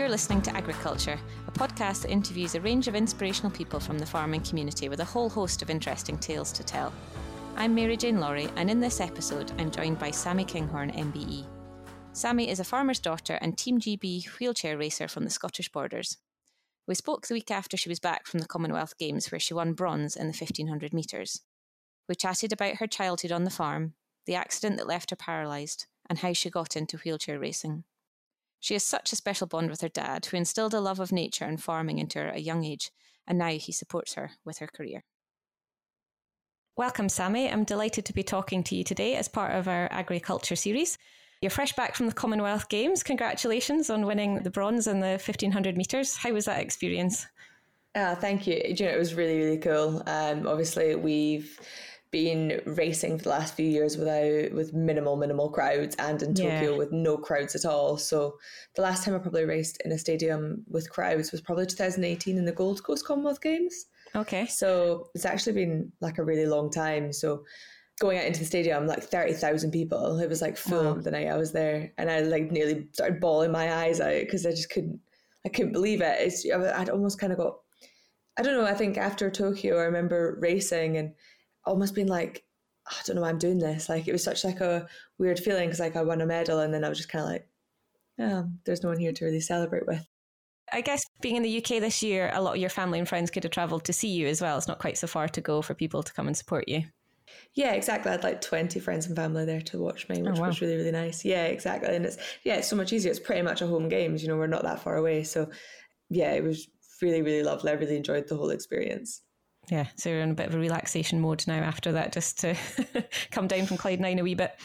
You're listening to Agriculture, a podcast that interviews a range of inspirational people from the farming community with a whole host of interesting tales to tell. I'm Mary Jane Lawrie, and in this episode, I'm joined by Sammi Kinghorn, MBE. Sammi is a farmer's daughter and Team GB wheelchair racer from the Scottish Borders. We spoke the week after she was back from the Commonwealth Games, where she won bronze in the 1500 metres. We chatted about her childhood on the farm, the accident that left her paralysed, and how she got into wheelchair racing. She has such a special bond with her dad, who instilled a love of nature and farming into her at a young age, and now he supports her with her career. Welcome, Sammi. I'm delighted to be talking to you today as part of our agriculture series. You're fresh back from the Commonwealth Games. Congratulations on winning the bronze in the 1500 metres. How was that experience? Uh, thank you. you know, it was really, really cool. Um, obviously, we've been racing for the last few years without with minimal minimal crowds and in Tokyo yeah. with no crowds at all. So the last time I probably raced in a stadium with crowds was probably 2018 in the Gold Coast Commonwealth Games. Okay. So it's actually been like a really long time. So going out into the stadium, like 30,000 people, it was like full wow. the night I was there. And I like nearly started bawling my eyes out because I just couldn't, I couldn't believe it. It's, I'd almost kind of got, I don't know, I think after Tokyo, I remember racing and almost been like, oh, I don't know why I'm doing this. Like it was such like a weird feeling because like I won a medal and then I was just kind of like, oh, there's no one here to really celebrate with. I guess being in the UK this year, a lot of your family and friends could have travelled to see you as well. It's not quite so far to go for people to come and support you. Yeah, exactly. I had like 20 friends and family there to watch me, oh, which oh, wow. was really, really nice. Yeah, exactly. And it's, yeah, it's so much easier. It's pretty much a home games, you know, we're not that far away. So yeah, it was really, really lovely. I really enjoyed the whole experience yeah, so we're in a bit of a relaxation mode now after that, just to come down from Clyde Nine a wee bit.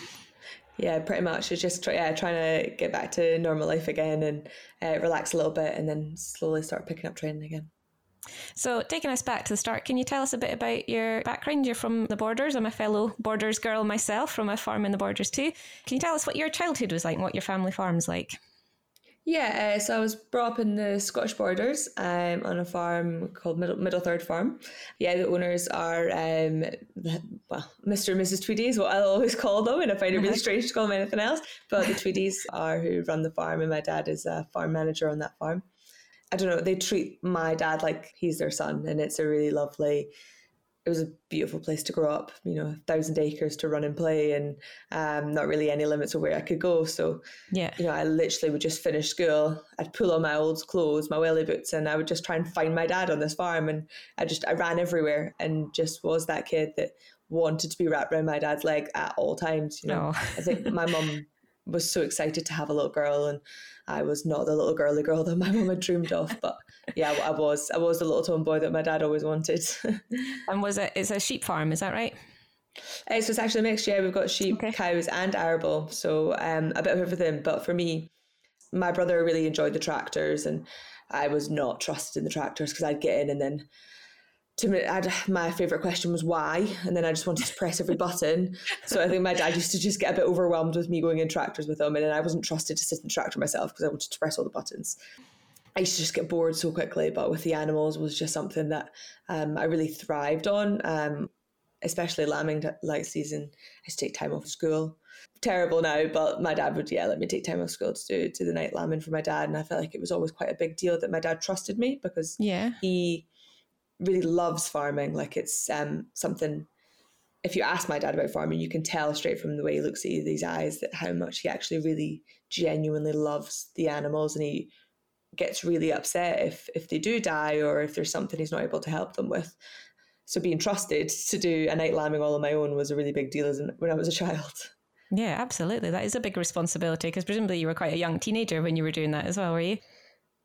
Yeah, pretty much. It's just yeah, trying to get back to normal life again and uh, relax a little bit, and then slowly start picking up training again. So, taking us back to the start, can you tell us a bit about your background? You're from the Borders. I'm a fellow Borders girl myself, from a farm in the Borders too. Can you tell us what your childhood was like, and what your family farm's like? Yeah, uh, so I was brought up in the Scottish Borders um, on a farm called Middle, Middle Third Farm. Yeah, the owners are, um, well, Mr. and Mrs. Tweedy is what I'll always call them, and I find it really strange to call them anything else. But the Tweedies are who run the farm, and my dad is a farm manager on that farm. I don't know, they treat my dad like he's their son, and it's a really lovely it was a beautiful place to grow up, you know, a thousand acres to run and play and um, not really any limits of where I could go. So, yeah, you know, I literally would just finish school. I'd pull on my old clothes, my welly boots, and I would just try and find my dad on this farm. And I just, I ran everywhere and just was that kid that wanted to be wrapped around my dad's leg at all times. You know, oh. I think my mum was so excited to have a little girl and I was not the little girly girl that my mum had dreamed of, but yeah, I was. I was the little tomboy that my dad always wanted. and was it? It's a sheep farm, is that right? Uh, so it's actually a mixture. Yeah, we've got sheep, okay. cows, and arable, so um, a bit of everything. But for me, my brother really enjoyed the tractors, and I was not trusted in the tractors because I'd get in and then to me, I'd, my favorite question was why, and then I just wanted to press every button. So I think my dad used to just get a bit overwhelmed with me going in tractors with him, and then I wasn't trusted to sit in the tractor myself because I wanted to press all the buttons. I used to just get bored so quickly, but with the animals was just something that um, I really thrived on. Um, especially lambing like season, I used to take time off school. Terrible now, but my dad would yeah let me take time off school to do to the night lambing for my dad, and I felt like it was always quite a big deal that my dad trusted me because yeah he really loves farming. Like it's um, something. If you ask my dad about farming, you can tell straight from the way he looks at you, these eyes, that how much he actually really genuinely loves the animals, and he gets really upset if if they do die or if there's something he's not able to help them with. So being trusted to do a night lambing all on my own was a really big deal when I was a child. Yeah, absolutely. That is a big responsibility because presumably you were quite a young teenager when you were doing that as well, were you?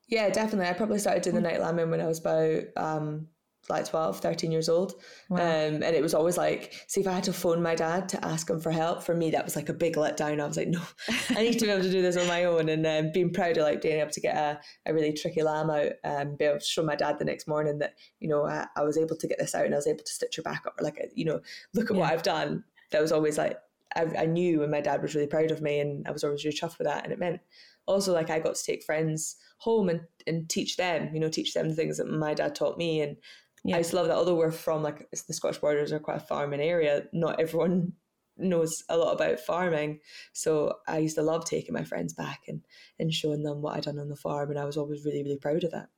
Yeah, definitely. I probably started doing the night lambing when I was about um, like 12, 13 years old. Wow. Um, and it was always like, see, if I had to phone my dad to ask him for help, for me, that was like a big letdown. I was like, no, I need to be able to do this on my own. And um, being proud of like being able to get a, a really tricky lamb out and um, be able to show my dad the next morning that, you know, I, I, was able to get this out and I was able to stitch her back up or like, you know, look at yeah. what I've done. That was always like, I, I knew and my dad was really proud of me and I was always really chuffed with that. And it meant also like I got to take friends home and, and teach them, you know, teach them the things that my dad taught me. And yeah. I just love that although we're from like the Scottish borders are quite a farming area, not everyone knows a lot about farming. So I used to love taking my friends back and, and showing them what I'd done on the farm. And I was always really, really proud of that.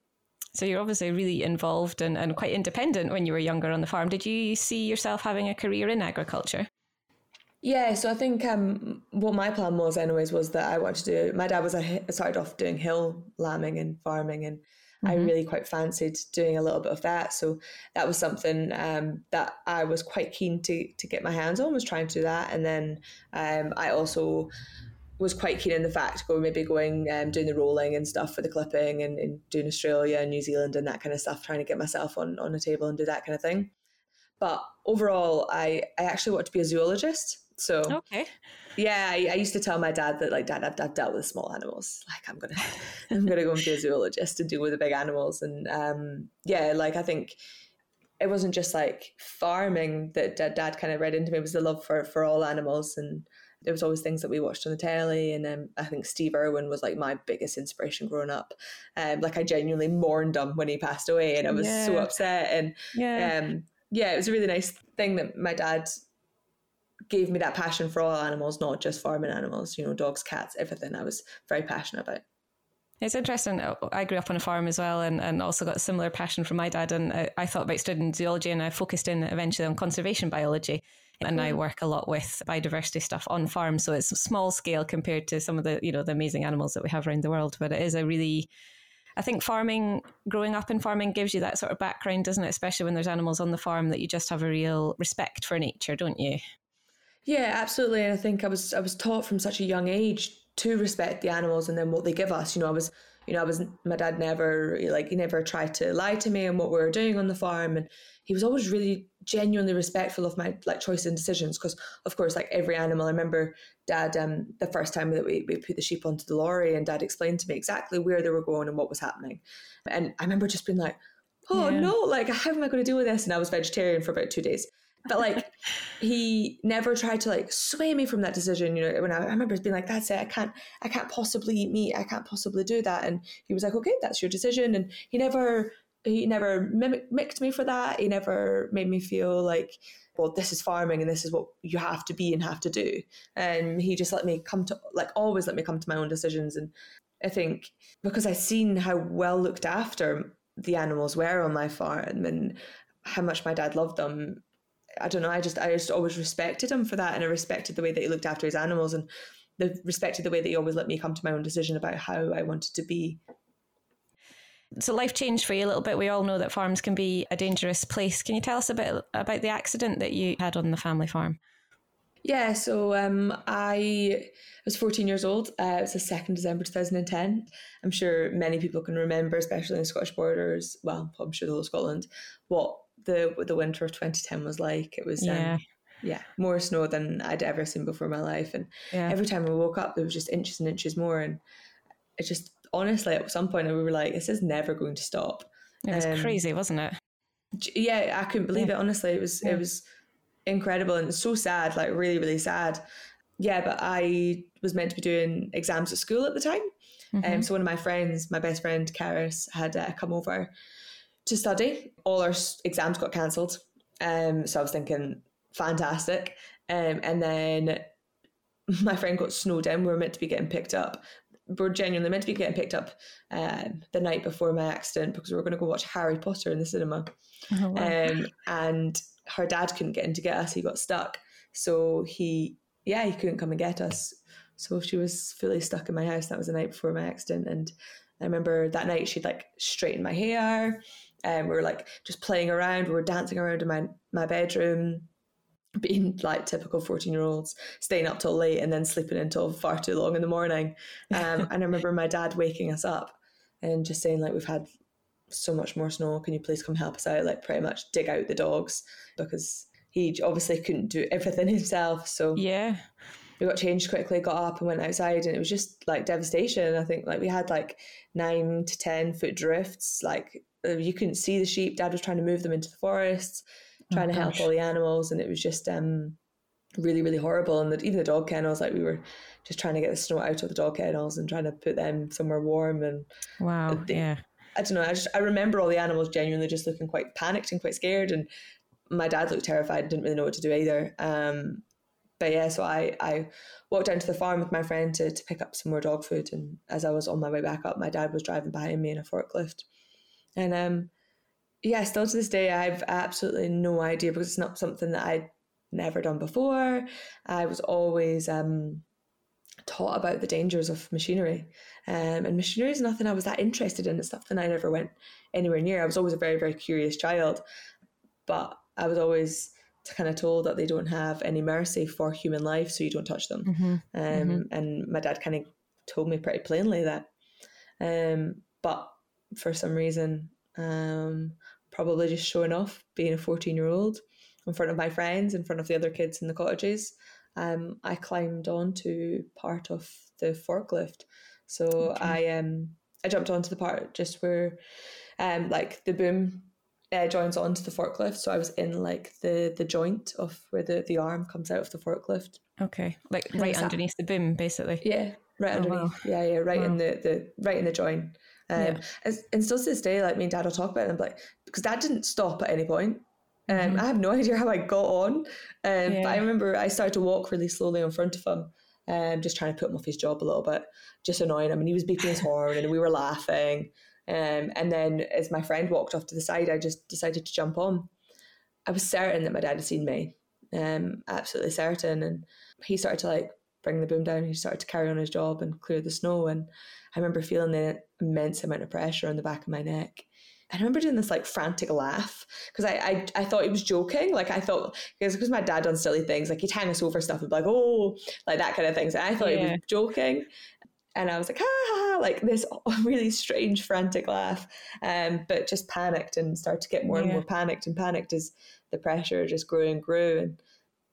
So you're obviously really involved and, and quite independent when you were younger on the farm. Did you see yourself having a career in agriculture? Yeah, so I think um, what my plan was, anyways, was that I wanted to do. My dad was a, started off doing hill lambing and farming, and mm-hmm. I really quite fancied doing a little bit of that. So that was something um, that I was quite keen to to get my hands on. Was trying to do that, and then um, I also was quite keen in the fact go maybe going um, doing the rolling and stuff for the clipping and, and doing Australia and New Zealand and that kind of stuff, trying to get myself on on a table and do that kind of thing. But overall, I I actually want to be a zoologist. So okay, yeah, I, I, used to tell my dad that like, Dad, I've, I've, dealt with small animals. Like, I'm gonna, I'm gonna go and be a zoologist and deal with the big animals. And um, yeah, like I think it wasn't just like farming that Dad, Dad kind of read into me. It was the love for for all animals, and there was always things that we watched on the telly. And um, I think Steve Irwin was like my biggest inspiration growing up. Um, like I genuinely mourned him when he passed away, and I was yeah. so upset. And yeah. Um, yeah, it was a really nice thing that my dad gave me that passion for all animals, not just farming animals, you know, dogs, cats, everything I was very passionate about. It's interesting. Uh, oh, I grew up on a farm as well and, and also got a similar passion from my dad. And I, I thought about studying zoology and I focused in eventually on conservation biology. And I mm-hmm. work a lot with biodiversity stuff on farms. So it's small scale compared to some of the, you know, the amazing animals that we have around the world. But it is a really, I think farming, growing up in farming gives you that sort of background, doesn't it? Especially when there's animals on the farm that you just have a real respect for nature, don't you? Yeah, absolutely. And I think I was I was taught from such a young age to respect the animals and then what they give us. You know, I was you know, I was my dad never like he never tried to lie to me on what we were doing on the farm and he was always really genuinely respectful of my like choices and decisions because of course like every animal I remember dad um the first time that we, we put the sheep onto the lorry and dad explained to me exactly where they were going and what was happening and I remember just being like oh yeah. no like how am I going to deal with this and I was vegetarian for about two days but like he never tried to like sway me from that decision you know when I, I remember being like that's it. I can't i can't possibly eat meat i can't possibly do that. And he was like okay that's your decision. And he never he never mimicked me for that. He never made me feel like well this is farming and this is what you have to be and have to do. And he just let me come to like always let me come to my own decisions. And i think because i seen how well looked after the animals were on my farm and how much my dad loved them I don't know. I just I just always respected him for that, and I respected the way that he looked after his animals, and the respected the way that he always let me come to my own decision about how I wanted to be. So life changed for you a little bit. We all know that farms can be a dangerous place. Can you tell us a bit about the accident that you had on the family farm? Yeah, so um, I was 14 years old. Uh, it was the 2nd December 2010. I'm sure many people can remember, especially in the Scottish borders, well, I'm sure the whole of Scotland, what the the winter of 2010 was like. It was um, yeah. Um, yeah, more snow than I'd ever seen before in my life. And yeah. every time we woke up, there was just inches and inches more. And it just, honestly, at some point, we were like, this is never going to stop. It was um, crazy, wasn't it? Yeah, I couldn't believe yeah. it. Honestly, it was, yeah. it was incredible and so sad, like really, really sad. Yeah, but I was meant to be doing exams at school at the time. And mm-hmm. um, so one of my friends, my best friend, Karis, had uh, come over to study. All our exams got cancelled. Um, so I was thinking, fantastic. Um, and then my friend got snowed in. We were meant to be getting picked up. We are genuinely meant to be getting picked up um, the night before my accident because we were going to go watch Harry Potter in the cinema. Oh, wow. um, and her dad couldn't get in to get us. He got stuck. So he, yeah, he couldn't come and get us. So she was fully stuck in my house. That was the night before my accident. And I remember that night she'd like straightened my hair and we were like just playing around. We were dancing around in my my bedroom, being like typical fourteen year olds, staying up till late and then sleeping until far too long in the morning. Um, and I remember my dad waking us up and just saying like, "We've had so much more snow. Can you please come help us out? Like, pretty much dig out the dogs because." He obviously couldn't do everything himself. So yeah, we got changed quickly, got up and went outside, and it was just like devastation. I think like we had like nine to ten foot drifts, like you couldn't see the sheep. Dad was trying to move them into the forests, trying oh, to help all the animals, and it was just um, really, really horrible. And the, even the dog kennels, like we were just trying to get the snow out of the dog kennels and trying to put them somewhere warm. And wow, they, yeah. I don't know. I just I remember all the animals genuinely just looking quite panicked and quite scared, and my dad looked terrified. Didn't really know what to do either. Um, but yeah, so I, I walked down to the farm with my friend to, to pick up some more dog food. And as I was on my way back up, my dad was driving behind me in a forklift. And um, yeah, still to this day, I have absolutely no idea because it's not something that I'd never done before. I was always um, taught about the dangers of machinery. Um, and machinery is nothing I was that interested in. It's nothing I never went anywhere near. I was always a very, very curious child. But I was always kind of told that they don't have any mercy for human life, so you don't touch them. Mm-hmm. Um, mm-hmm. And my dad kind of told me pretty plainly that. Um, but for some reason, um, probably just showing off, being a 14 year old in front of my friends, in front of the other kids in the cottages, um, I climbed onto part of the forklift. So okay. I um I jumped onto the part just where um like the boom uh, joins onto the forklift. So I was in like the the joint of where the, the arm comes out of the forklift. Okay, like right underneath the boom, basically. Yeah, right oh, underneath. Wow. Yeah, yeah, right wow. in the, the right in the joint. Um, yeah. and, and still to this day, like me and Dad will talk about it. And I'm like, because Dad didn't stop at any point. Um, mm-hmm. I have no idea how I got on, um, yeah. but I remember I started to walk really slowly in front of him, um, just trying to put him off his job a little bit, just annoying him. And he was beeping his horn, and we were laughing. Um, and then as my friend walked off to the side, I just decided to jump on. I was certain that my dad had seen me, um, absolutely certain. And he started to like bring the boom down. He started to carry on his job and clear the snow. And I remember feeling the immense amount of pressure on the back of my neck. I remember doing this like frantic laugh because I, I I thought he was joking. Like I thought because my dad done silly things like he'd hang us over stuff and be like oh like that kind of things. And I thought yeah. he was joking, and I was like, ha ah, like this really strange, frantic laugh, um, but just panicked and started to get more yeah. and more panicked and panicked as the pressure just grew and grew, and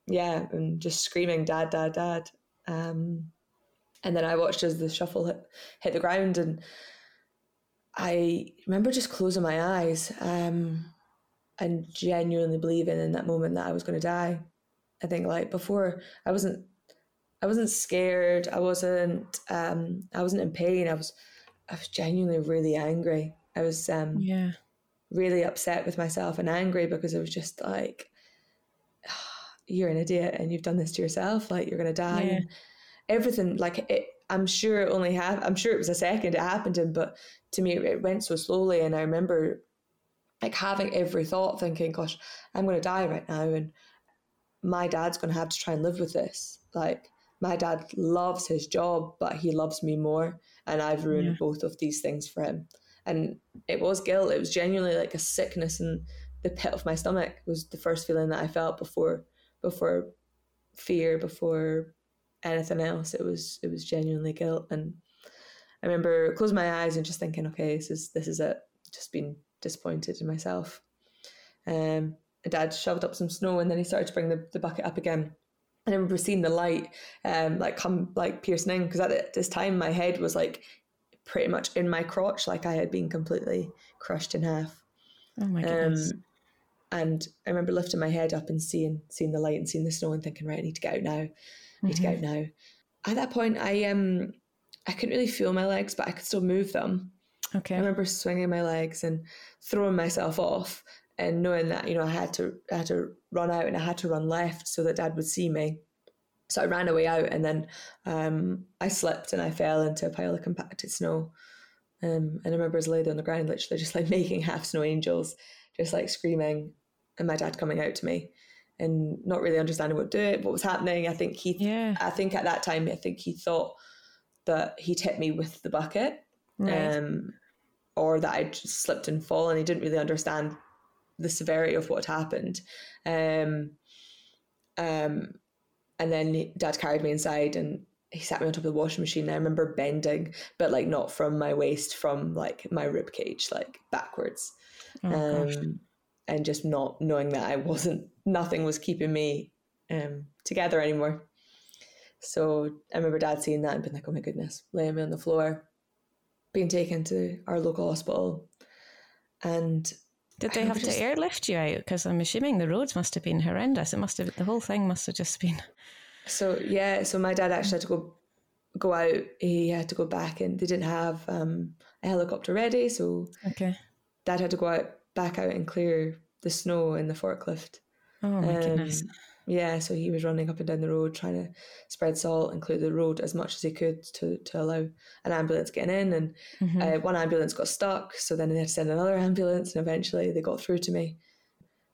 yeah, and just screaming, dad, dad, dad. Um, and then I watched as the shuffle hit, hit the ground, and I remember just closing my eyes um, and genuinely believing in that moment that I was going to die. I think like before I wasn't I wasn't scared. I wasn't. Um, I wasn't in pain. I was. I was genuinely really angry. I was. Um, yeah. Really upset with myself and angry because it was just like, you're an idiot and you've done this to yourself. Like you're gonna die. Yeah. everything like it. I'm sure it only have. I'm sure it was a second it happened but to me it went so slowly. And I remember like having every thought, thinking, "Gosh, I'm going to die right now," and my dad's going to have to try and live with this. Like my dad loves his job, but he loves me more. And I've ruined yeah. both of these things for him. And it was guilt. It was genuinely like a sickness in the pit of my stomach was the first feeling that I felt before before fear, before anything else. It was it was genuinely guilt. And I remember closing my eyes and just thinking, okay, this is this is it. Just being disappointed in myself. Um, Dad shoved up some snow and then he started to bring the, the bucket up again. And I remember seeing the light um, like come like piercing in because at this time my head was like pretty much in my crotch, like I had been completely crushed in half. Oh my goodness. Um, and I remember lifting my head up and seeing seeing the light and seeing the snow and thinking, right, I need to get out now. I need mm-hmm. to get out mm-hmm. now. At that point, I um I couldn't really feel my legs, but I could still move them. Okay. I remember swinging my legs and throwing myself off and knowing that you know I had to I had to run out and I had to run left so that Dad would see me. So I ran away out and then um, I slipped and I fell into a pile of compacted snow. Um, and I remember I was laid on the ground, literally just like making half snow angels, just like screaming, and my dad coming out to me and not really understanding what do, what was happening. I think he, yeah. I think at that time, I think he thought that he'd hit me with the bucket, right. um, or that I'd slipped and fallen. He didn't really understand the severity of what happened. Um, um, and then dad carried me inside and he sat me on top of the washing machine. And I remember bending, but like not from my waist, from like my rib cage, like backwards. Oh, um, and just not knowing that I wasn't, nothing was keeping me um, together anymore. So I remember dad seeing that and being like, oh my goodness, laying me on the floor, being taken to our local hospital. And did they have to airlift you out? Because I'm assuming the roads must have been horrendous. It must have the whole thing must have just been. So yeah, so my dad actually had to go go out. He had to go back, and they didn't have um, a helicopter ready. So okay, dad had to go out back out and clear the snow in the forklift. Oh my um, goodness! Yeah, so he was running up and down the road trying to spread salt and clear the road as much as he could to, to allow an ambulance getting in. And mm-hmm. uh, one ambulance got stuck, so then they had to send another ambulance, and eventually they got through to me.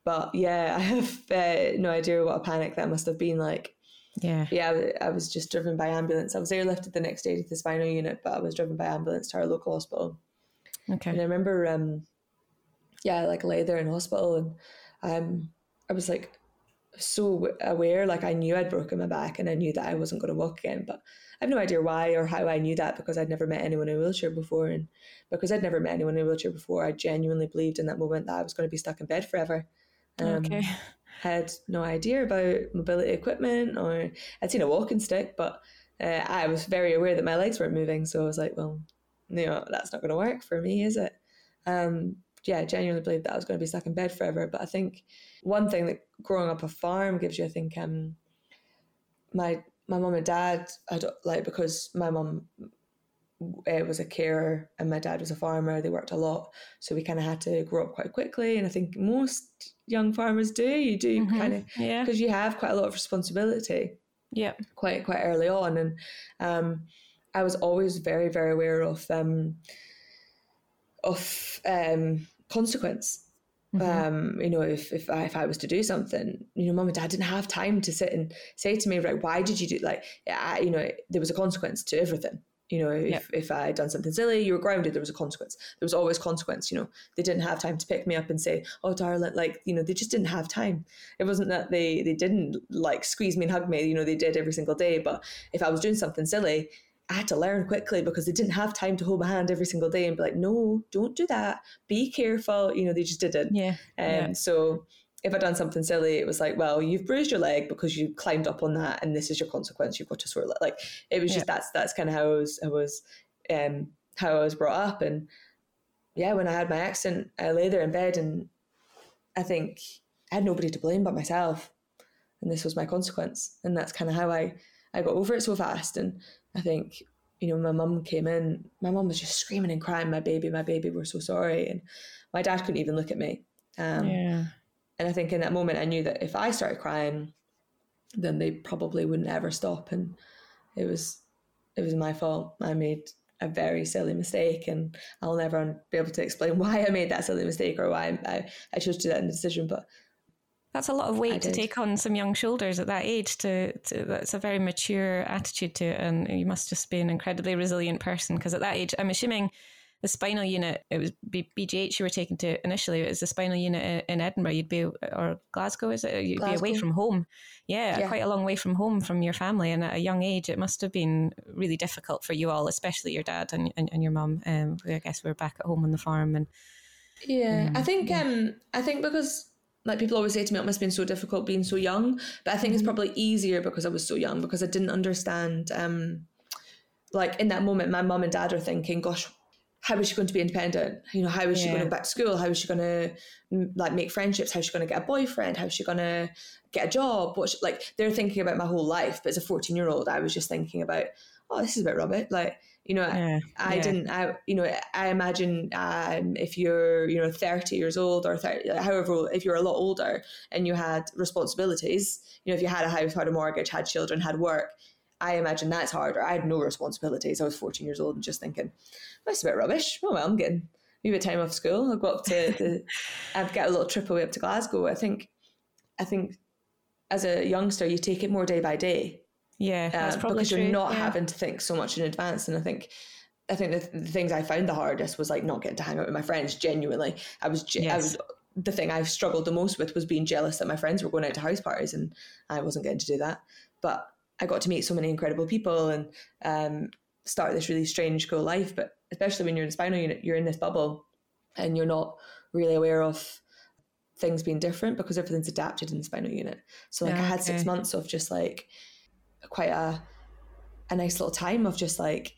But yeah, I have uh, no idea what a panic that must have been like. Yeah. Yeah, I was just driven by ambulance. I was airlifted the next day to the spinal unit, but I was driven by ambulance to our local hospital. Okay. And I remember, um, yeah, like lay there in hospital, and um, I was like so aware, like I knew I'd broken my back, and I knew that I wasn't going to walk again. But I have no idea why or how I knew that because I'd never met anyone in a wheelchair before, and because I'd never met anyone in a wheelchair before, I genuinely believed in that moment that I was going to be stuck in bed forever. Um, okay had no idea about mobility equipment or I'd seen a walking stick, but uh, I was very aware that my legs weren't moving. So I was like, well, you know, that's not going to work for me, is it? Um, yeah, I genuinely believed that I was going to be stuck in bed forever. But I think one thing that growing up a farm gives you, I think, um, my my mom and dad, I don't like because my mom uh, was a carer and my dad was a farmer. They worked a lot, so we kind of had to grow up quite quickly. And I think most young farmers do. You do mm-hmm. kind of yeah because you have quite a lot of responsibility. Yeah, quite quite early on, and um, I was always very very aware of um, of um, consequence. Mm-hmm. Um, you know, if if I, if I was to do something, you know, mom and dad didn't have time to sit and say to me, right, why did you do like, I, you know, there was a consequence to everything. You know, if, yep. if I had done something silly, you were grounded, there was a consequence. There was always consequence, you know. They didn't have time to pick me up and say, Oh darling, like, you know, they just didn't have time. It wasn't that they they didn't like squeeze me and hug me, you know, they did every single day. But if I was doing something silly, I had to learn quickly because they didn't have time to hold my hand every single day and be like, No, don't do that. Be careful. You know, they just didn't. Yeah. Um yeah. so if I'd done something silly, it was like, well, you've bruised your leg because you climbed up on that, and this is your consequence. You've got to sort of like it was just that's that's kind of how I was I was um, how I was brought up. And yeah, when I had my accident, I lay there in bed and I think I had nobody to blame but myself. And this was my consequence. And that's kind of how I, I got over it so fast. And I think, you know, my mum came in, my mum was just screaming and crying, my baby, my baby, we're so sorry. And my dad couldn't even look at me. Um, yeah. And I think in that moment, I knew that if I started crying, then they probably wouldn't ever stop. And it was, it was my fault. I made a very silly mistake and I'll never be able to explain why I made that silly mistake or why I, I chose to do that in the decision. But that's a lot of weight to take on some young shoulders at that age. To, to, that's a very mature attitude to it, and you must just be an incredibly resilient person. Because at that age, I'm assuming the spinal unit, it was BGH you were taken to initially. It was the spinal unit in Edinburgh. You'd be, or Glasgow, is it? You'd Glasgow. be away from home. Yeah, yeah, quite a long way from home from your family. And at a young age, it must have been really difficult for you all, especially your dad and, and, and your mum. Um, I guess we are back at home on the farm. and Yeah, um, I think yeah. um, I think because like people always say to me, it must have been so difficult being so young. But I think mm-hmm. it's probably easier because I was so young because I didn't understand. Um, like in that moment, my mum and dad are thinking, "Gosh, how is she going to be independent? You know, how is she going to go back to school? How is she going to like make friendships? How is she going to get a boyfriend? How is she going to get a job? What she, like they're thinking about my whole life, but as a fourteen year old, I was just thinking about, oh, this is a bit rubbish. Like you know, yeah, I, I yeah. didn't, I you know, I imagine um, if you're you know thirty years old or 30, however, if you're a lot older and you had responsibilities, you know, if you had a house, had a mortgage, had children, had work, I imagine that's harder. I had no responsibilities. I was 14 years old and just thinking, that's a bit rubbish. Oh, well, I'm getting a bit time off school. I'll go up to the, I've got a little trip away up to Glasgow. I think, I think as a youngster, you take it more day by day. Yeah, that's uh, probably because true. you're not yeah. having to think so much in advance. And I think, I think the, the, things I found the hardest was like not getting to hang out with my friends. Genuinely, I was, yes. I was the thing I struggled the most with was being jealous that my friends were going out to house parties and I wasn't getting to do that. But I got to meet so many incredible people and um, start this really strange school life. But especially when you're in the spinal unit, you're in this bubble and you're not really aware of things being different because everything's adapted in the spinal unit. So like I had okay. six months of just like quite a a nice little time of just like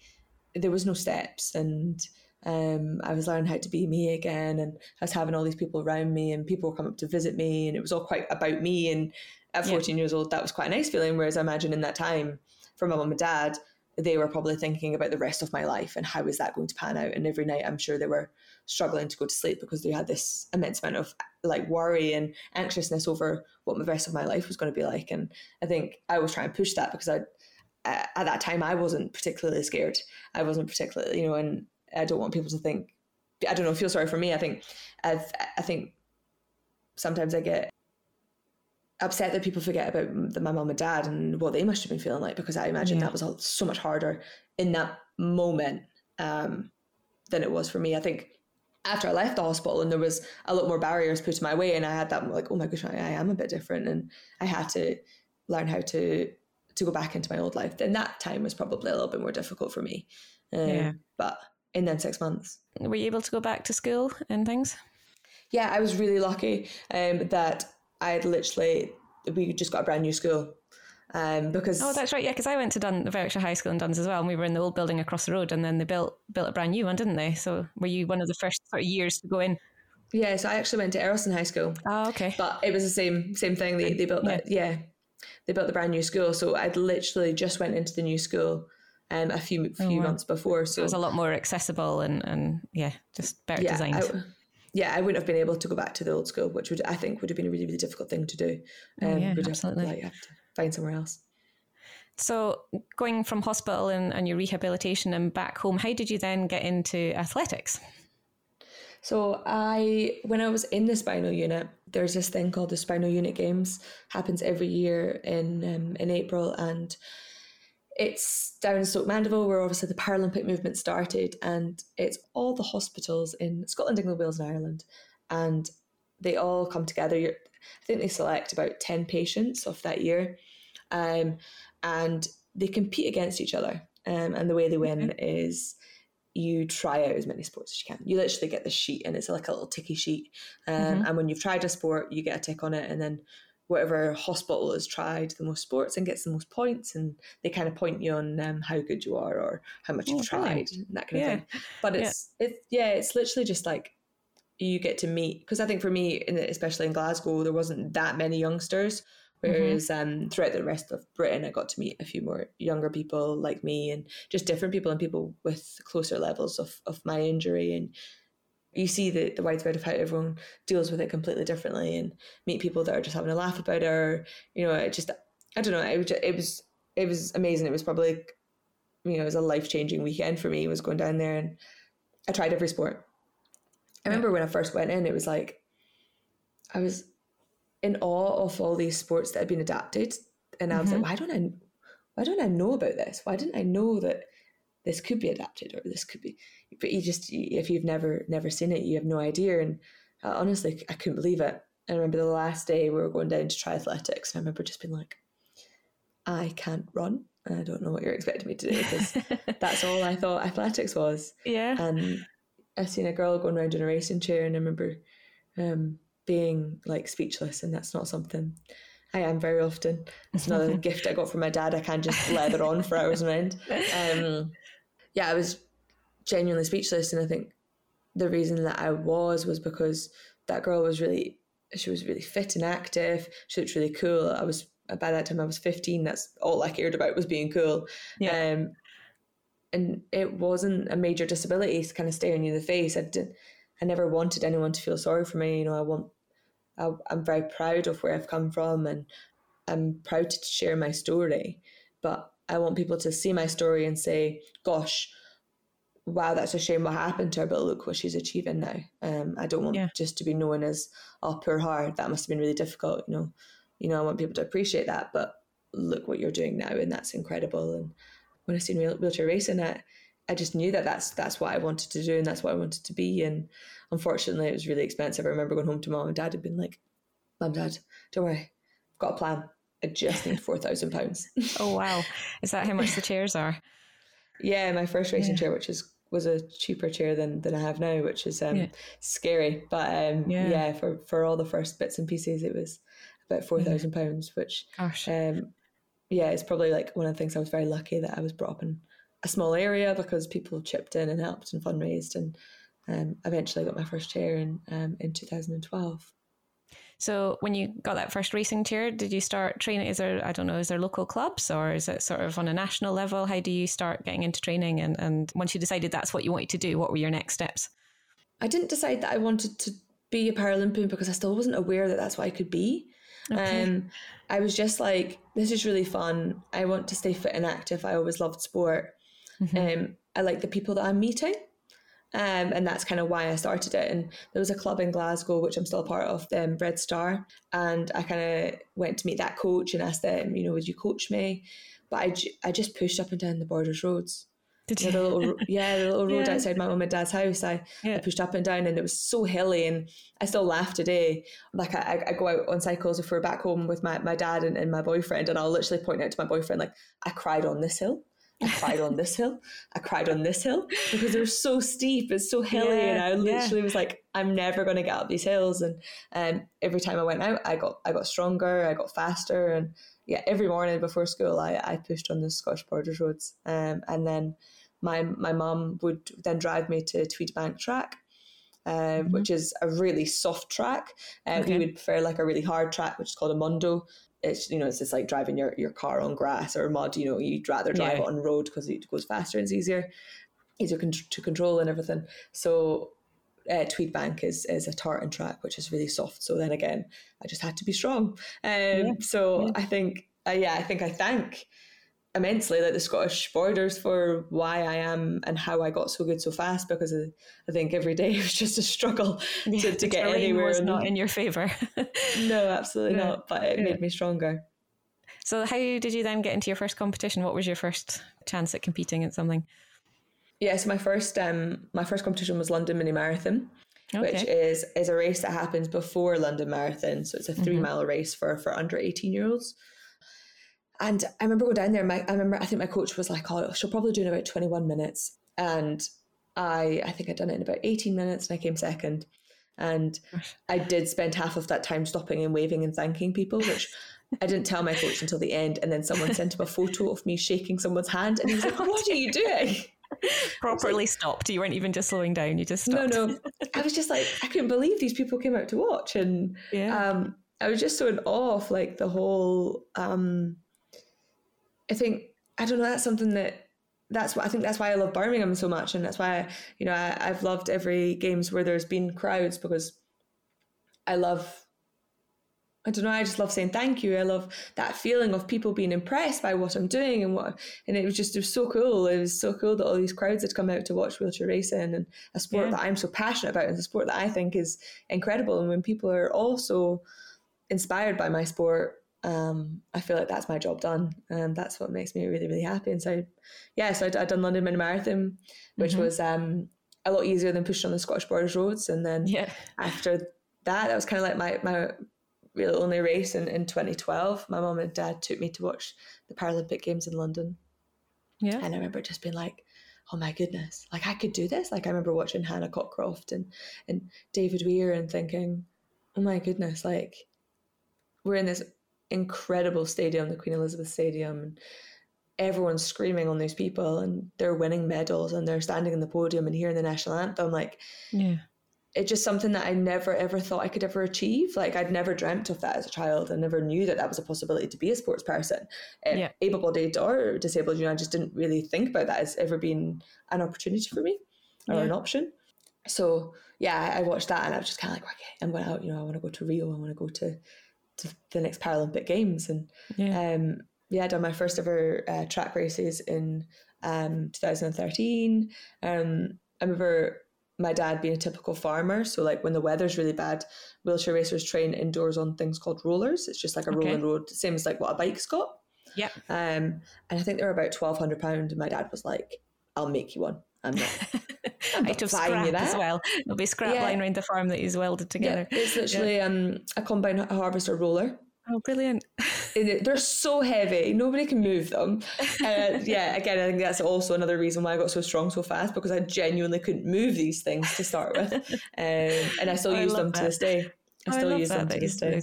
there was no steps and um, I was learning how to be me again and I was having all these people around me and people were coming up to visit me and it was all quite about me and at 14 yeah. years old, that was quite a nice feeling. Whereas I imagine in that time, for my mum and dad, they were probably thinking about the rest of my life and how is that going to pan out. And every night, I'm sure they were struggling to go to sleep because they had this immense amount of like worry and anxiousness over what the rest of my life was going to be like. And I think I was trying to push that because I, at that time, I wasn't particularly scared. I wasn't particularly, you know, and I don't want people to think, I don't know, feel sorry for me. I think, i I think sometimes I get upset that people forget about my mom and dad and what they must have been feeling like because I imagine yeah. that was so much harder in that moment um, than it was for me. I think after I left the hospital and there was a lot more barriers put in my way and I had that like, oh my gosh, I, I am a bit different and I had to learn how to to go back into my old life. Then that time was probably a little bit more difficult for me. Um, yeah. But in then six months. Were you able to go back to school and things? Yeah, I was really lucky um, that I had literally we just got a brand new school. Um, because oh, that's right, yeah. Because I went to Dun Berwickshire High School in Duns as well, and we were in the old building across the road, and then they built built a brand new one, didn't they? So were you one of the first sort of years to go in? Yeah, so I actually went to Earlston High School. Oh, okay. But it was the same same thing. They they built yeah. that, yeah, they built the brand new school. So I'd literally just went into the new school um, a few few oh, wow. months before. So it was a lot more accessible and and yeah, just better yeah, designed. I, yeah, I wouldn't have been able to go back to the old school, which would I think would have been a really really difficult thing to do. Um, oh, yeah, absolutely. Have, like, have to find somewhere else. So, going from hospital and, and your rehabilitation and back home, how did you then get into athletics? So, I when I was in the spinal unit, there's this thing called the Spinal Unit Games. happens every year in um, in April, and it's down in Stoke Mandeville where obviously the Paralympic movement started, and it's all the hospitals in Scotland, England, Wales, and Ireland, and they all come together. I think they select about ten patients of that year, um, and they compete against each other. Um, and the way they win okay. is you try out as many sports as you can. You literally get the sheet, and it's like a little ticky sheet. Um, mm-hmm. And when you've tried a sport, you get a tick on it, and then whatever hospital has tried the most sports and gets the most points, and they kind of point you on um, how good you are or how much oh, you've tried, that kind yeah. of thing. But it's yeah. it's yeah, it's literally just like you get to meet because I think for me, especially in Glasgow, there wasn't that many youngsters. Mm-hmm. Whereas mm-hmm. um, throughout the rest of Britain, I got to meet a few more younger people like me and just different people and people with closer levels of, of my injury. And you see the, the widespread of how everyone deals with it completely differently and meet people that are just having a laugh about it or you know it just i don't know it it was it was amazing it was probably you know it was a life-changing weekend for me it was going down there and i tried every sport i remember when i first went in it was like i was in awe of all these sports that had been adapted. And i was mm-hmm. like why don't i why don't i know about this? Why didn't i know that this could be adapted or this could be but you just if you've never never seen it you have no idea. And uh, honestly i couldn't believe it. I remember the last day we were going down to triathletics and i remember just being like i can't run. And i don't know what you're expecting me to do because that's all i thought athletics was. Yeah. And i seen a girl going around in a racing chair and i remember um, being like speechless and that's not something I am very often. It's another gift I got from my dad. I can't just leather on for hours on end. Um, yeah, I was genuinely speechless. And I think the reason that I was was because that girl was really, she was really fit and active. She looked really cool. I was, by that time I was 15. That's all I cared about was being cool. Yeah. Um, and it wasn't a major disability to kind of staring you in the face. I did, I never wanted anyone to feel sorry for me. You know, I want, I, I'm very proud of where I've come from and I'm proud to share my story. But I want people to see my story and say, gosh, wow, that's a shame what happened to her, but look what she's achieving now. Um, I don't want yeah. just to be known as, oh, poor her. That must have been really difficult. You know, you know, I want people to appreciate that, but look what you're doing now, and that's incredible. And when I seen wheelchair racing, I, I just knew that that's that's what I wanted to do, and that's what I wanted to be. And unfortunately, it was really expensive. I remember going home to mom and dad had been like, "Mom, dad, don't worry, I've got a plan. I just need four thousand pounds. oh wow! Is that how much the chairs are? Yeah, my first racing yeah. chair, which is was a cheaper chair than than I have now, which is um, yeah. scary. But um, yeah. yeah. for for all the first bits and pieces, it was about four thousand pounds, which Gosh. um, yeah, it's probably like one of the things I was very lucky that I was brought up in a small area because people chipped in and helped and fundraised, and um, eventually got my first chair in um, in two thousand and twelve. So when you got that first racing chair, did you start training? Is there, I don't know, is there local clubs or is it sort of on a national level? How do you start getting into training? And, and once you decided that's what you wanted to do, what were your next steps? I didn't decide that I wanted to be a Paralympian because I still wasn't aware that that's what I could be. Okay. Um, I was just like, this is really fun. I want to stay fit and active. I always loved sport. Mm-hmm. Um, I like the people that I'm meeting. Um, and that's kind of why I started it. And there was a club in Glasgow, which I'm still a part of, um, Red Star. And I kind of went to meet that coach and asked them, you know, would you coach me? But I, I just pushed up and down the Borders roads. Did you? The little, yeah, the little road yeah. outside my mum and dad's house. I, yeah. I pushed up and down, and it was so hilly, and I still laugh today. Like I, I go out on cycles if we're back home with my, my dad and, and my boyfriend, and I'll literally point out to my boyfriend like, I cried on this hill. I cried on this hill. I cried on this hill because they're so steep. It's so hilly, yeah, and I literally yeah. was like, "I'm never going to get up these hills." And um, every time I went out, I got I got stronger. I got faster, and yeah, every morning before school, I, I pushed on the Scottish Borders roads. Um, and then my my mum would then drive me to Tweedbank track. Um, mm-hmm. Which is a really soft track. Um, okay. We would prefer like a really hard track, which is called a mondo, it's you know it's just like driving your, your car on grass or mud you know you'd rather drive yeah. it on road because it goes faster and it's easier easier con- to control and everything so uh, Tweedbank is is a tartan track which is really soft so then again I just had to be strong um, yeah. so yeah. I think uh, yeah I think I thank immensely like the Scottish borders for why I am and how I got so good so fast because I think every day was just a struggle yeah, to, to get anywhere. Was not in your favour. no, absolutely no. not. But it made me stronger. So, how did you then get into your first competition? What was your first chance at competing at something? Yeah, so my first um my first competition was London Mini Marathon. Okay. Which is is a race that happens before London Marathon, so it's a 3 mm-hmm. mile race for for under eighteen year olds. And I remember going down there. My, I remember I think my coach was like, "Oh, she'll probably do it in about twenty one minutes," and I I think I'd done it in about eighteen minutes, and I came second. And I did spend half of that time stopping and waving and thanking people, which I didn't tell my coach until the end. And then someone sent him a photo of me shaking someone's hand, and he was like, "What are you doing?" Properly like, stopped. You weren't even just slowing down. You just stopped. No, no. I was just like, I couldn't believe these people came out to watch, and yeah. um, I was just so in awe of like the whole. Um, I think I don't know. That's something that that's what I think. That's why I love Birmingham so much, and that's why you know I, I've loved every games where there's been crowds because I love. I don't know. I just love saying thank you. I love that feeling of people being impressed by what I'm doing and what, and it was just it was so cool. It was so cool that all these crowds had come out to watch wheelchair racing and a sport yeah. that I'm so passionate about, and a sport that I think is incredible. And when people are also inspired by my sport, um, I feel like that's my job done, and that's what makes me really, really happy. And so, yeah, so I'd, I'd done London Mini Marathon, which mm-hmm. was um, a lot easier than pushing on the Scottish Borders roads. And then yeah. after that, that was kind of like my my real only race in, in 2012. My mum and dad took me to watch the Paralympic Games in London. Yeah, and I remember just being like, oh my goodness, like I could do this. Like I remember watching Hannah Cockcroft and and David Weir and thinking, oh my goodness, like we're in this incredible stadium, the Queen Elizabeth Stadium, and everyone's screaming on these people, and they're winning medals, and they're standing in the podium and hearing the national anthem. Like, yeah, it's just something that I never ever thought I could ever achieve. Like, I'd never dreamt of that as a child. I never knew that that was a possibility to be a sports person, um, yeah. able-bodied or disabled. You know, I just didn't really think about that as ever being an opportunity for me or yeah. an option. So yeah, I watched that and I was just kind of like, okay, I'm going out. You know, I want to go to Rio. I want to go to to the next Paralympic Games. And yeah, um, yeah I done my first ever uh, track races in um, 2013. Um, I remember my dad being a typical farmer. So, like when the weather's really bad, wheelchair racers train indoors on things called rollers. It's just like a okay. rolling road, same as like what a bike's got. Yeah. Um, and I think they were about twelve hundred pound. And my dad was like, "I'll make you one." I'm not. I'm not Out of scrap as well. There'll be scrap yeah. lying around the farm that he's welded together. Yeah, it's literally yeah. um, a combine harvester roller. Oh, brilliant! They're so heavy, nobody can move them. Uh, yeah, again, I think that's also another reason why I got so strong so fast because I genuinely couldn't move these things to start with, um, and I still oh, use them that. to this day. I still I use them to this day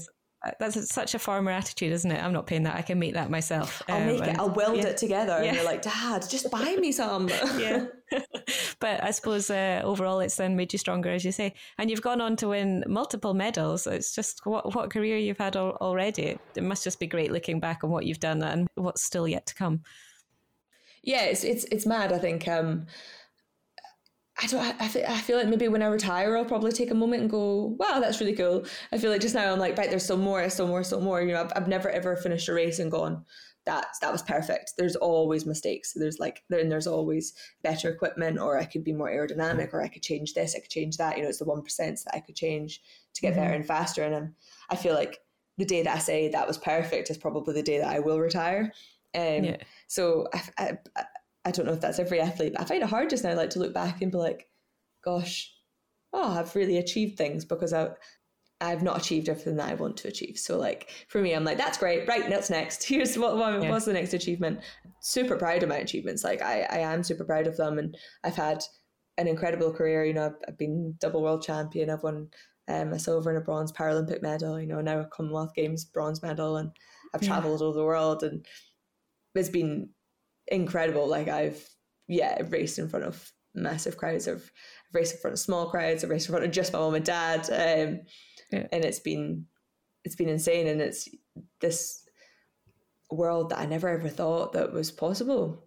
that's such a farmer attitude, isn't it? I'm not paying that. I can make that myself. I'll um, make it. I'll weld yeah. it together. Yeah. And you're like, Dad, just buy me some. yeah. but I suppose uh, overall, it's then made you stronger, as you say. And you've gone on to win multiple medals. It's just what what career you've had al- already. It must just be great looking back on what you've done and what's still yet to come. Yeah, it's it's it's mad. I think. Um, I don't. I feel, I feel like maybe when I retire, I'll probably take a moment and go, "Wow, that's really cool." I feel like just now I'm like, right, there's still more, still more, still more. You know, I've, I've never ever finished a race and gone, that that was perfect. There's always mistakes. There's like then there's always better equipment, or I could be more aerodynamic, or I could change this, I could change that. You know, it's the one percent that I could change to get mm-hmm. better and faster. And I'm, I feel like the day that I say that was perfect is probably the day that I will retire. Um, yeah. So I, I, I don't know if that's every athlete, but I find it hard just now, like to look back and be like, gosh, oh, I've really achieved things because I, I've not achieved everything that I want to achieve. So like for me, I'm like, that's great. Right, what's next? Here's what, what yeah. what's the next achievement. Super proud of my achievements. Like I, I am super proud of them, and I've had an incredible career. You know, I've, I've been double world champion. I've won um, a silver and a bronze Paralympic medal. You know, now a Commonwealth Games bronze medal, and I've yeah. traveled all over the world, and it's been incredible. Like I've yeah raced in front of massive crowds. I've raced in front of small crowds. I've raced in front of just my mom and dad, um, yeah. and it's been it's been insane. And it's this world that I never ever thought that was possible.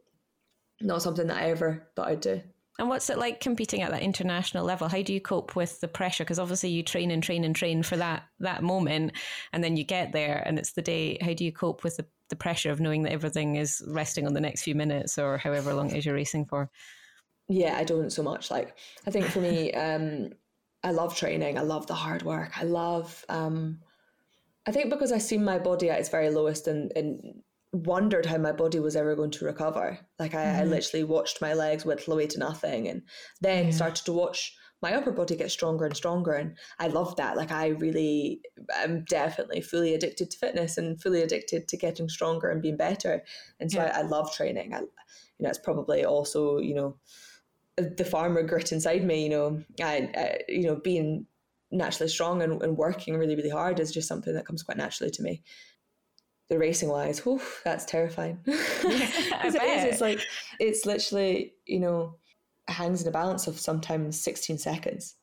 Not something that I ever thought I'd do. And what's it like competing at that international level? How do you cope with the pressure? Because obviously you train and train and train for that that moment, and then you get there, and it's the day. How do you cope with the the pressure of knowing that everything is resting on the next few minutes or however long it is you're racing for? Yeah, I don't so much. Like I think for me, um, I love training. I love the hard work. I love. Um, I think because I seen my body at its very lowest and, and wondered how my body was ever going to recover. Like I, mm-hmm. I literally watched my legs whittle away to nothing, and then yeah. started to watch my upper body gets stronger and stronger and i love that. Like i really am definitely fully addicted to fitness and fully addicted to getting stronger and being better. And so yeah. I, I, love training. I, you know it's probably also you know uh, the farmer grit inside me you know I, I you know being naturally strong and, and working really really hard is just something that comes quite naturally to me. The racing wise, whew, that's terrifying. Because it is, it's like it's literally, you know, hangs in a balance of sometimes 16 seconds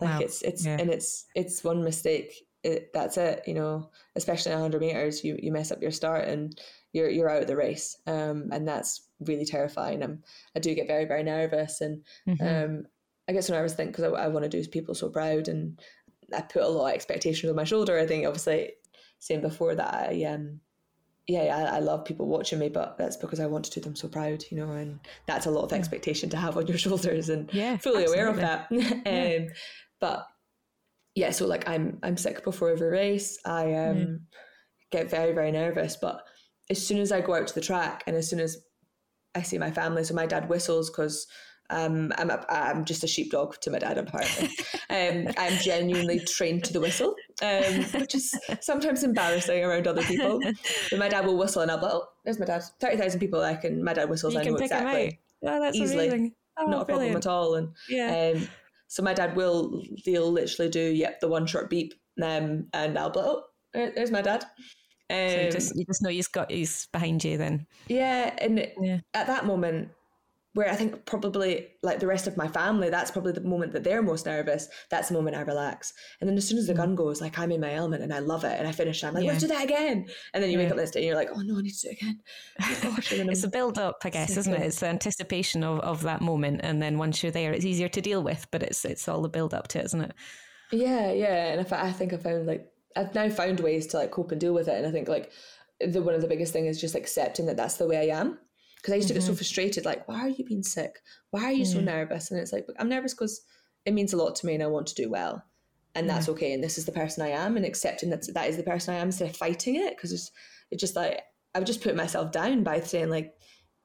like wow. it's it's yeah. and it's it's one mistake it, that's it you know especially 100 meters you you mess up your start and you're you're out of the race um and that's really terrifying I'm, i do get very very nervous and mm-hmm. um i get so nervous think because I, I want to do is people so proud and i put a lot of expectations on my shoulder i think obviously saying before that i um yeah, I, I, love people watching me, but that's because I want to do them so proud, you know, and that's a lot of expectation to have on your shoulders and yeah, fully absolutely. aware of that. um. But yeah, so like I'm I'm sick before every race. I um, mm. get very very nervous, but as soon as I go out to the track and as soon as I see my family, so my dad whistles because um, I'm a, I'm just a sheepdog to my dad apparently. um, I'm genuinely trained to the whistle, um, which is sometimes embarrassing around other people. But my dad will whistle, and I'll be like, "Oh, there's my dad." Thirty thousand people, like, and My dad whistles. You I know exactly. Oh, that's easily. Amazing. Oh, not a brilliant. problem at all. And yeah. Um, so my dad will. They'll literally do yep the one short beep, um, and I'll be like, "Oh, there's my dad." Um, so you just, um, you just know he's got he's behind you then. Yeah, and yeah. at that moment, where I think probably like the rest of my family, that's probably the moment that they're most nervous. That's the moment I relax. And then as soon as the gun mm. goes, like I'm in my element and I love it and I finish, I'm like, yeah. let's do that again. And then you yeah. wake up next day and you're like, oh no, I need to do it again. Oh, gosh, it's a build up, I guess, isn't it? It's the anticipation of, of that moment. And then once you're there, it's easier to deal with, but it's it's all the build up to it, isn't it? Yeah, yeah. And if I, I think I found like I've now found ways to like cope and deal with it. And I think like the one of the biggest thing is just accepting that that's the way I am because I used to mm-hmm. get so mm-hmm. frustrated, like, why are you being sick? Why are you so nervous? And it's like, I'm nervous because it means a lot to me and I want to do well. And that's okay. And this is the person I am. And accepting that that is the person I am instead of fighting it. Because it's, it's just like, I would just put myself down by saying, like,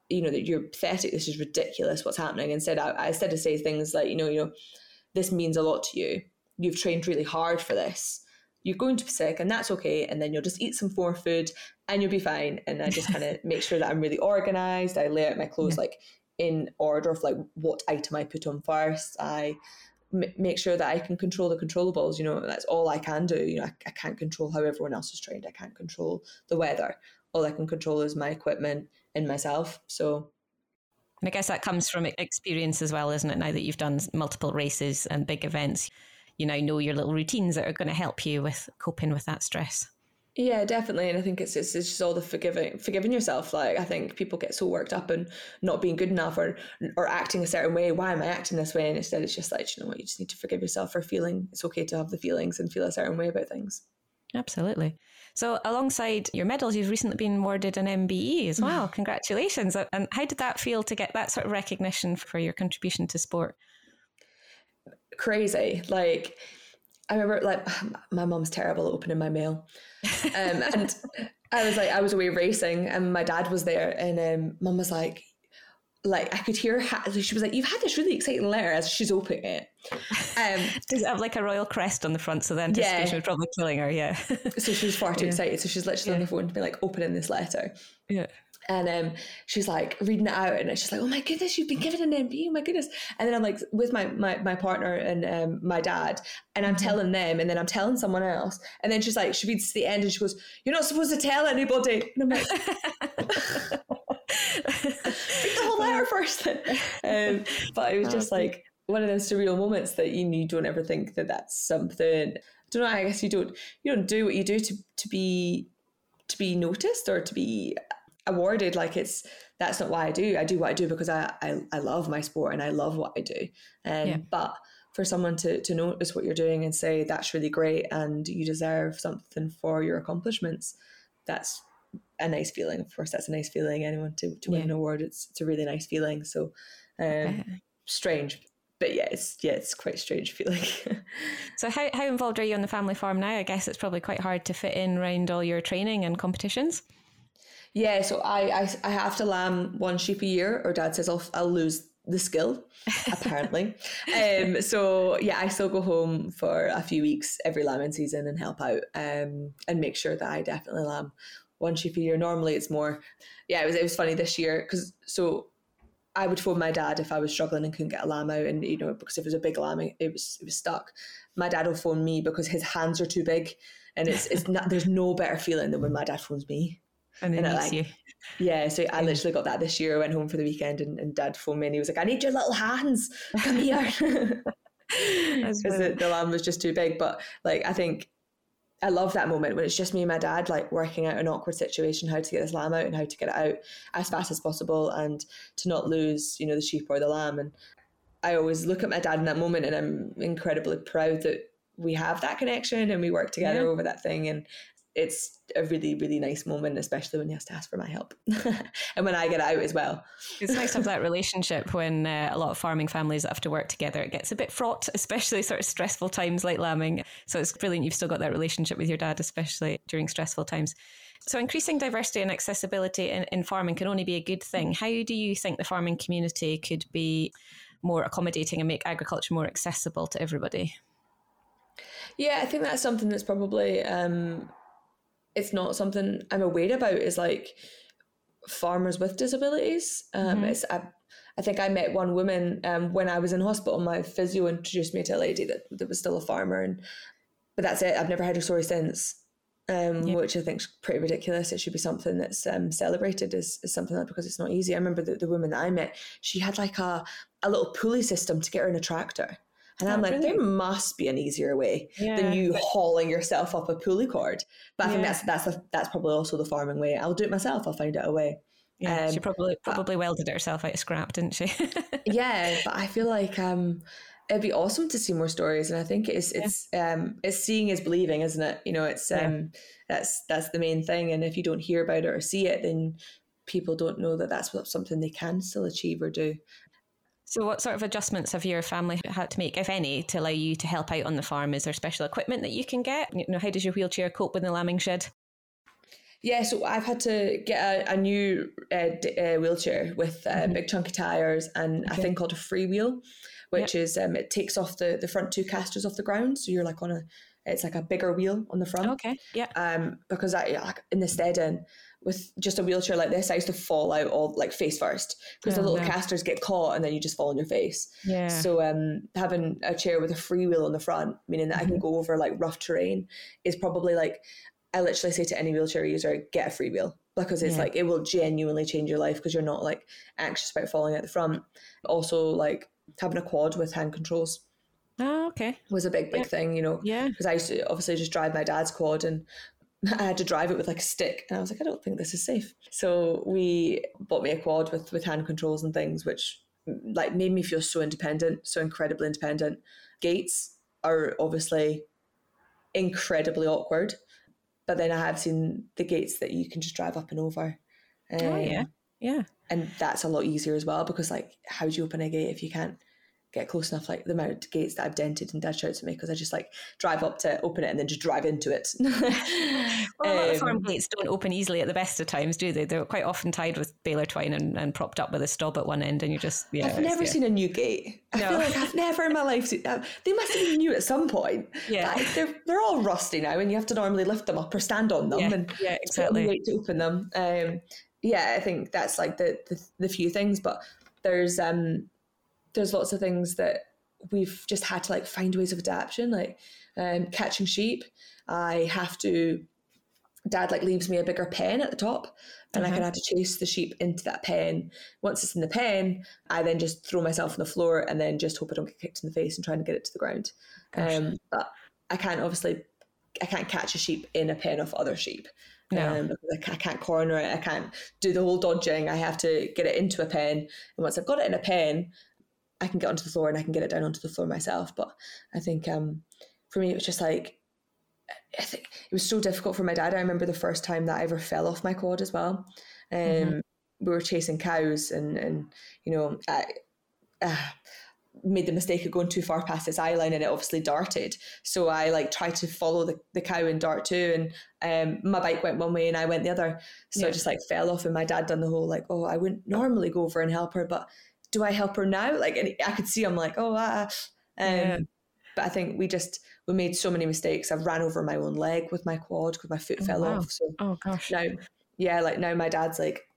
you know, that you're pathetic. This is ridiculous. What's happening? Instead, I, I instead of say things like, you know, you know, this means a lot to you. You've trained really hard for this you're going to be sick and that's okay and then you'll just eat some more food and you'll be fine. And i just kind of make sure that i'm really organized. I lay out my clothes yeah. like in order of like what item i put on first. I m- make sure that i can control the controllables you know that's all i can do. You know I, I can't control how everyone else is trained. I can't control the weather. All i can control is my equipment and myself. So and I guess that comes from experience as well, isn't it? Now that you've done multiple races and big events, you now know your little routines that are going to help you with coping with that stress. Yeah, definitely. And I think it's, it's, it's just all the forgiving forgiving yourself. Like I think people get so worked up and not being good enough or or acting a certain way. Why am I acting this way? And instead it's just like, you know what, you just need to forgive yourself for feeling it's okay to have the feelings and feel a certain way about things. Absolutely. So, alongside your medals, you've recently been awarded an MBE as mm. well. Congratulations. And how did that feel to get that sort of recognition for your contribution to sport? Crazy. Like, I remember, like, my mom's terrible at opening my mail. Um, and I was like, I was away racing, and my dad was there, and um, mom was like, like I could hear her. She was like, "You've had this really exciting letter." As she's opening it, um, does it have like a royal crest on the front? So the anticipation yeah. was probably killing her. Yeah. so she was far too yeah. excited. So she's literally yeah. on the phone to be like opening this letter. Yeah. And um, she's like reading it out, and she's like, "Oh my goodness, you've been given an MB! Oh my goodness!" And then I'm like with my my, my partner and um, my dad, and I'm mm-hmm. telling them, and then I'm telling someone else, and then she's like, she reads to the end, and she goes, "You're not supposed to tell anybody." And I'm like, read the whole letter first. um, but it was just like one of those surreal moments that you, you don't ever think that that's something. I don't know. I guess you don't you don't do what you do to to be to be noticed or to be awarded. Like it's that's not why I do. I do what I do because I I, I love my sport and I love what I do. Um, yeah. But for someone to to notice what you're doing and say that's really great and you deserve something for your accomplishments, that's a nice feeling. Of course, that's a nice feeling. Anyone to, to win yeah. an award, it's it's a really nice feeling. So um, strange, but yeah, it's yeah, it's quite strange feeling. so how how involved are you on the family farm now? I guess it's probably quite hard to fit in around all your training and competitions. Yeah, so I I, I have to lamb one sheep a year, or Dad says I'll I'll lose the skill apparently um so yeah i still go home for a few weeks every lambing season and help out um and make sure that i definitely lamb one sheep a year. Normally it's more. Yeah, it was it was funny this year because so I would phone my dad if I was struggling and couldn't get a lamb out, and you know because if it was a big lamb, it was it was stuck. My dad will phone me because his hands are too big, and it's it's not. There's no better feeling than when my dad phones me. And then like, you. Yeah, so I literally got that this year. I went home for the weekend, and, and dad phoned me, and he was like, "I need your little hands. Come here." Because the, the lamb was just too big, but like I think I love that moment when it's just me and my dad, like working out an awkward situation, how to get this lamb out and how to get it out as fast as possible and to not lose, you know, the sheep or the lamb. And I always look at my dad in that moment and I'm incredibly proud that we have that connection and we work together yeah. over that thing. And it's a really really nice moment especially when he has to ask for my help. And when i get out as well. It's nice to have that relationship when uh, a lot of farming families have to work together it gets a bit fraught especially sort of stressful times like lambing. So it's brilliant you've still got that relationship with your dad especially during stressful times. So increasing diversity and accessibility in, in farming can only be a good thing. How do you think the farming community could be more accommodating and make agriculture more accessible to everybody? Yeah, I think that's something that's probably um, it's not something I'm aware about is like farmers with disabilities. Um, mm-hmm. It's I, I think I met one woman um, when I was in hospital. My physio introduced me to a lady that, that was still a farmer, and but that's it. I've never heard a story since. Um, yeah. which I think is pretty ridiculous. It should be something that's um, celebrated as, as something like because it's not easy. I remember the, the woman that I met, she had like a, a little pulley system to get her in a tractor. And I'm like, there must be an easier way yeah. than you hauling yourself up a pulley cord. But I yeah. think that's that's a, that's probably also the farming way. I'll do it myself. I'll find out a way. Yeah, um, she probably probably but, welded it herself out of scrap, didn't she? yeah, but I feel like um, it'd be awesome to see more stories, and I think it's it's yeah. um, it's seeing is believing, isn't it? You know, it's um, that's that's the main thing. And if you don't hear about it or see it, then people don't know that that's something they can still achieve or do. So, what sort of adjustments have your family had to make, if any, to allow you to help out on the farm? Is there special equipment that you can get? You know, how does your wheelchair cope with the lambing shed? Yeah, so I've had to get a, a new uh, d- uh, wheelchair with uh, mm-hmm. big chunky tires and okay. a thing called a freewheel, which yep. is um, it takes off the, the front two casters off the ground, so you're like on a it's like a bigger wheel on the front. Okay, yeah. Um, because I in the steading, with just a wheelchair like this, I used to fall out all like face first because oh, the little no. casters get caught and then you just fall on your face. Yeah. So um, having a chair with a free wheel on the front, meaning that mm-hmm. I can mm-hmm. go over like rough terrain, is probably like I literally say to any wheelchair user, get a free wheel because it's yeah. like it will genuinely change your life because you're not like anxious about falling out the front. Also, like having a quad with hand controls. Oh, okay. Was a big, big yeah. thing, you know. Yeah. Because I used to obviously just drive my dad's quad and I had to drive it with like a stick. And I was like, I don't think this is safe. So we bought me a quad with, with hand controls and things, which like made me feel so independent, so incredibly independent. Gates are obviously incredibly awkward. But then I have seen the gates that you can just drive up and over. Um, oh yeah. Um, yeah. And that's a lot easier as well because like how do you open a gate if you can't get close enough, like the amount of gates that I've dented and dad shouts at me because I just like drive up to open it and then just drive into it. well, a lot of farm um, gates don't open easily at the best of times, do they? They're quite often tied with baler twine and, and propped up with a stub at one end, and you just yeah. I've never yeah. seen a new gate. I no. feel like I've never in my life seen. Uh, they must have been new at some point. Yeah, like, they're they're all rusty now, and you have to normally lift them up or stand on them, yeah. and yeah, exactly. Wait to open them. Um, yeah, I think that's like the, the the few things, but there's um there's lots of things that we've just had to like find ways of adaptation, like um, catching sheep. I have to. Dad like leaves me a bigger pen at the top, and uh-huh. I can have to chase the sheep into that pen. Once it's in the pen, I then just throw myself on the floor and then just hope I don't get kicked in the face and trying to get it to the ground. Um, but I can't obviously, I can't catch a sheep in a pen of other sheep. No. Um, I can't corner it. I can't do the whole dodging. I have to get it into a pen. And once I've got it in a pen, I can get onto the floor and I can get it down onto the floor myself. But I think um, for me, it was just like, I think it was so difficult for my dad. I remember the first time that I ever fell off my quad as well. Um, mm-hmm. We were chasing cows and, and you know, I uh, made the mistake of going too far past its eye line and it obviously darted. So I like tried to follow the, the cow and dart too. And um, my bike went one way and I went the other. So yeah. I just like fell off and my dad done the whole like, oh, I wouldn't normally go over and help her, but do I help her now? Like, and I could see I'm like, oh, ah. Um, yeah. But I think we just we made so many mistakes. I ran over my own leg with my quad because my foot oh, fell wow. off. So oh gosh, now yeah, like now my dad's like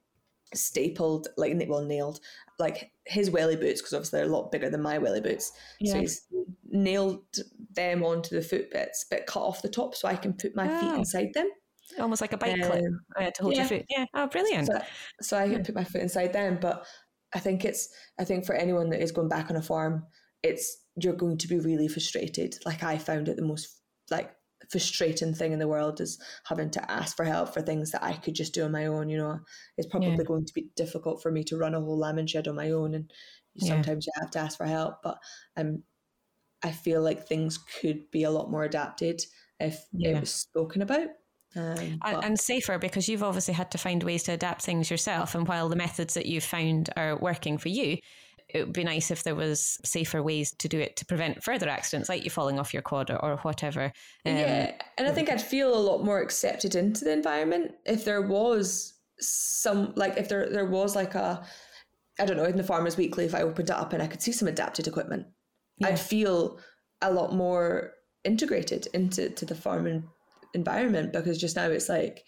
stapled, like well nailed, like his welly boots because obviously they're a lot bigger than my welly boots. Yeah. So he's nailed them onto the foot bits, but cut off the top so I can put my oh. feet inside them. Almost like a bike um, clip uh, to hold yeah. your foot. Yeah. Oh, brilliant. So, so I can put my foot inside them, but I think it's I think for anyone that is going back on a farm, it's you're going to be really frustrated. Like I found it the most like frustrating thing in the world is having to ask for help for things that I could just do on my own. You know, it's probably yeah. going to be difficult for me to run a whole lambing shed on my own, and sometimes yeah. you have to ask for help. But um, I feel like things could be a lot more adapted if yeah. it was spoken about. Um, and, and, safer because you've obviously had to find ways to adapt things yourself. And while the methods that you've found are working for you, it would be nice if there was safer ways to do it to prevent further accidents, like you falling off your quad or, or whatever. Um, yeah, and I think I'd feel a lot more accepted into the environment if there was some like if there there was like a I don't know in the Farmers Weekly if I opened it up and I could see some adapted equipment, yeah. I'd feel a lot more integrated into to the farming environment because just now it's like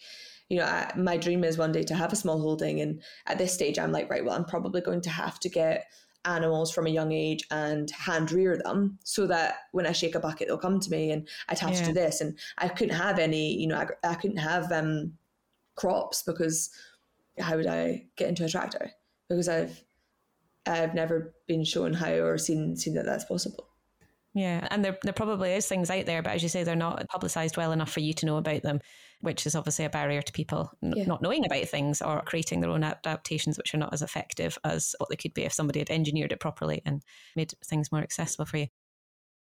you know I, my dream is one day to have a small holding and at this stage i'm like right well i'm probably going to have to get animals from a young age and hand rear them so that when I shake a bucket, they'll come to me and attach yeah. to this. And I couldn't have any, you know, I, I couldn't have um, crops because how would I get into a tractor? Because I've I've never been shown how or seen seen that that's possible. Yeah, and there, there probably is things out there, but as you say, they're not publicised well enough for you to know about them, which is obviously a barrier to people yeah. not knowing about things or creating their own adaptations, which are not as effective as what they could be if somebody had engineered it properly and made things more accessible for you.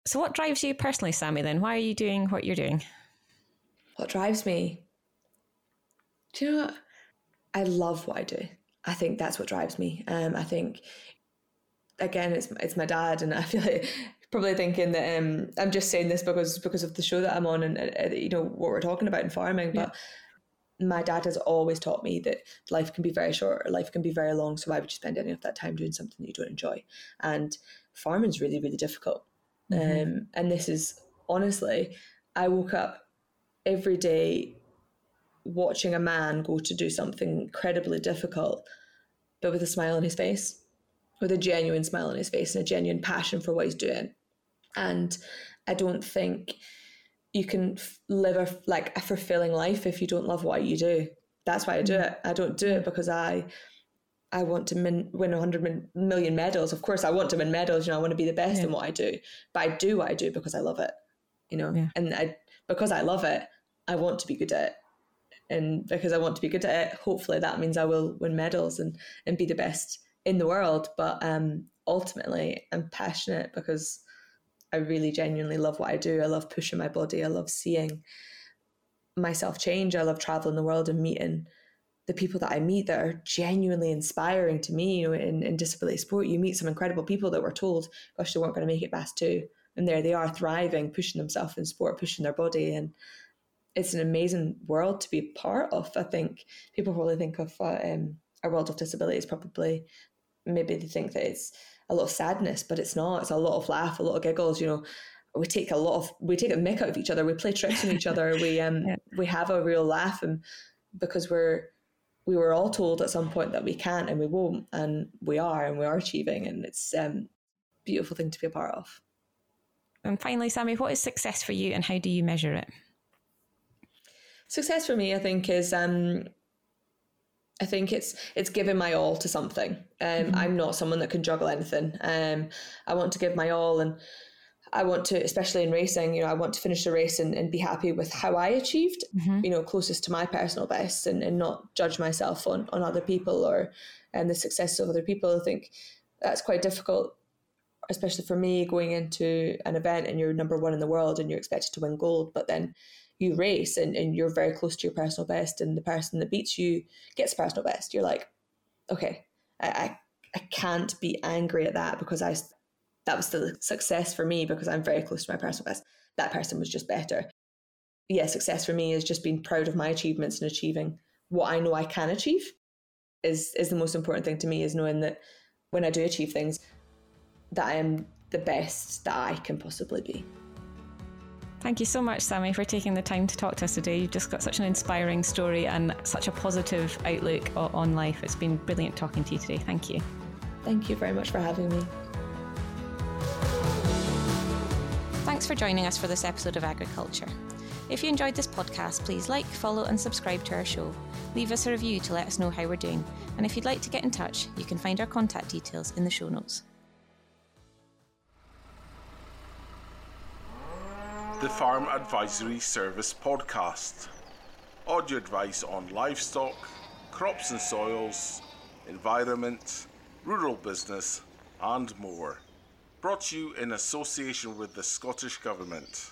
So, what drives you personally, Sammi? Then, why are you doing what you're doing? What drives me? Do you know what? I love what I do. I think that's what drives me. Um, I think again, it's it's my dad, and I feel like probably thinking that um, I'm just saying this because because of the show that I'm on and uh, you know what we're talking about in farming, yeah. but my dad has always taught me that life can be very short or life can be very long. So why would you spend any of that time doing something that you don't enjoy? And farming is really really difficult. Mm-hmm. Um, and this is honestly, I woke up every day watching a man go to do something incredibly difficult, but with a smile on his face, with a genuine smile on his face and a genuine passion for what he's doing. And I don't think you can live a, like a fulfilling life if you don't love what you do. That's why I do mm. it. I don't do it because I I want to min, win 100 million medals. Of course, I want to win medals. You know, I want to be the best yeah. in what I do. But I do what I do because I love it. You know, yeah. and I because I love it, I want to be good at it. And because I want to be good at it, hopefully that means I will win medals and, and be the best in the world. But um, ultimately, I'm passionate because I really genuinely love what I do. I love pushing my body. I love seeing myself change. I love traveling the world and meeting the people that I meet that are genuinely inspiring to me. You know, in, in disability sport, you meet some incredible people that were told, gosh, they weren't going to make it past two. And there they are thriving, pushing themselves in sport, pushing their body. And it's an amazing world to be part of. I think people probably think of uh, um, a world of disability as probably, maybe they think that it's a lot of sadness, but it's not. It's a lot of laugh, a lot of giggles, you know we take a lot of we take a mick out of each other we play tricks on each other we um yeah. we have a real laugh and because we're we were all told at some point that we can't and we won't, and we are and we are achieving, and it's um, a beautiful thing to be a part of. And finally, Sammi, what is success for you, and how do you measure it? Success for me, I think, is um, I think it's it's giving my all to something. Um, mm-hmm. I'm not someone that can juggle anything. Um, I want to give my all, and I want to, especially in racing, you know, I want to finish the race and, and be happy with how I achieved, mm-hmm. you know, closest to my personal best and, and not judge myself on, on other people or and the success of other people. I think that's quite difficult, especially for me going into an event and you're number one in the world and you're expected to win gold, but then you race and, and you're very close to your personal best and the person that beats you gets personal best. You're like, okay, I, I, I can't be angry at that because I that was the success for me because I'm very close to my personal best. That person was just better. Yeah, success for me is just being proud of my achievements and achieving what I know I can achieve is is the most important thing to me is knowing that when I do achieve things that I am the best that I can possibly be. Thank you so much, Sammi, for taking the time to talk to us today. You've just got such an inspiring story and such a positive outlook on life. It's been brilliant talking to you today. Thank you. Thank you very much for having me. Thanks for joining us for this episode of Agriculture. If you enjoyed this podcast, please like, follow, and subscribe to our show. Leave us a review to let us know how we're doing. And if you'd like to get in touch, you can find our contact details in the show notes. The Farm Advisory Service Podcast. Audio advice on livestock, crops and soils, environment, rural business, and more brought to you in association with the Scottish Government.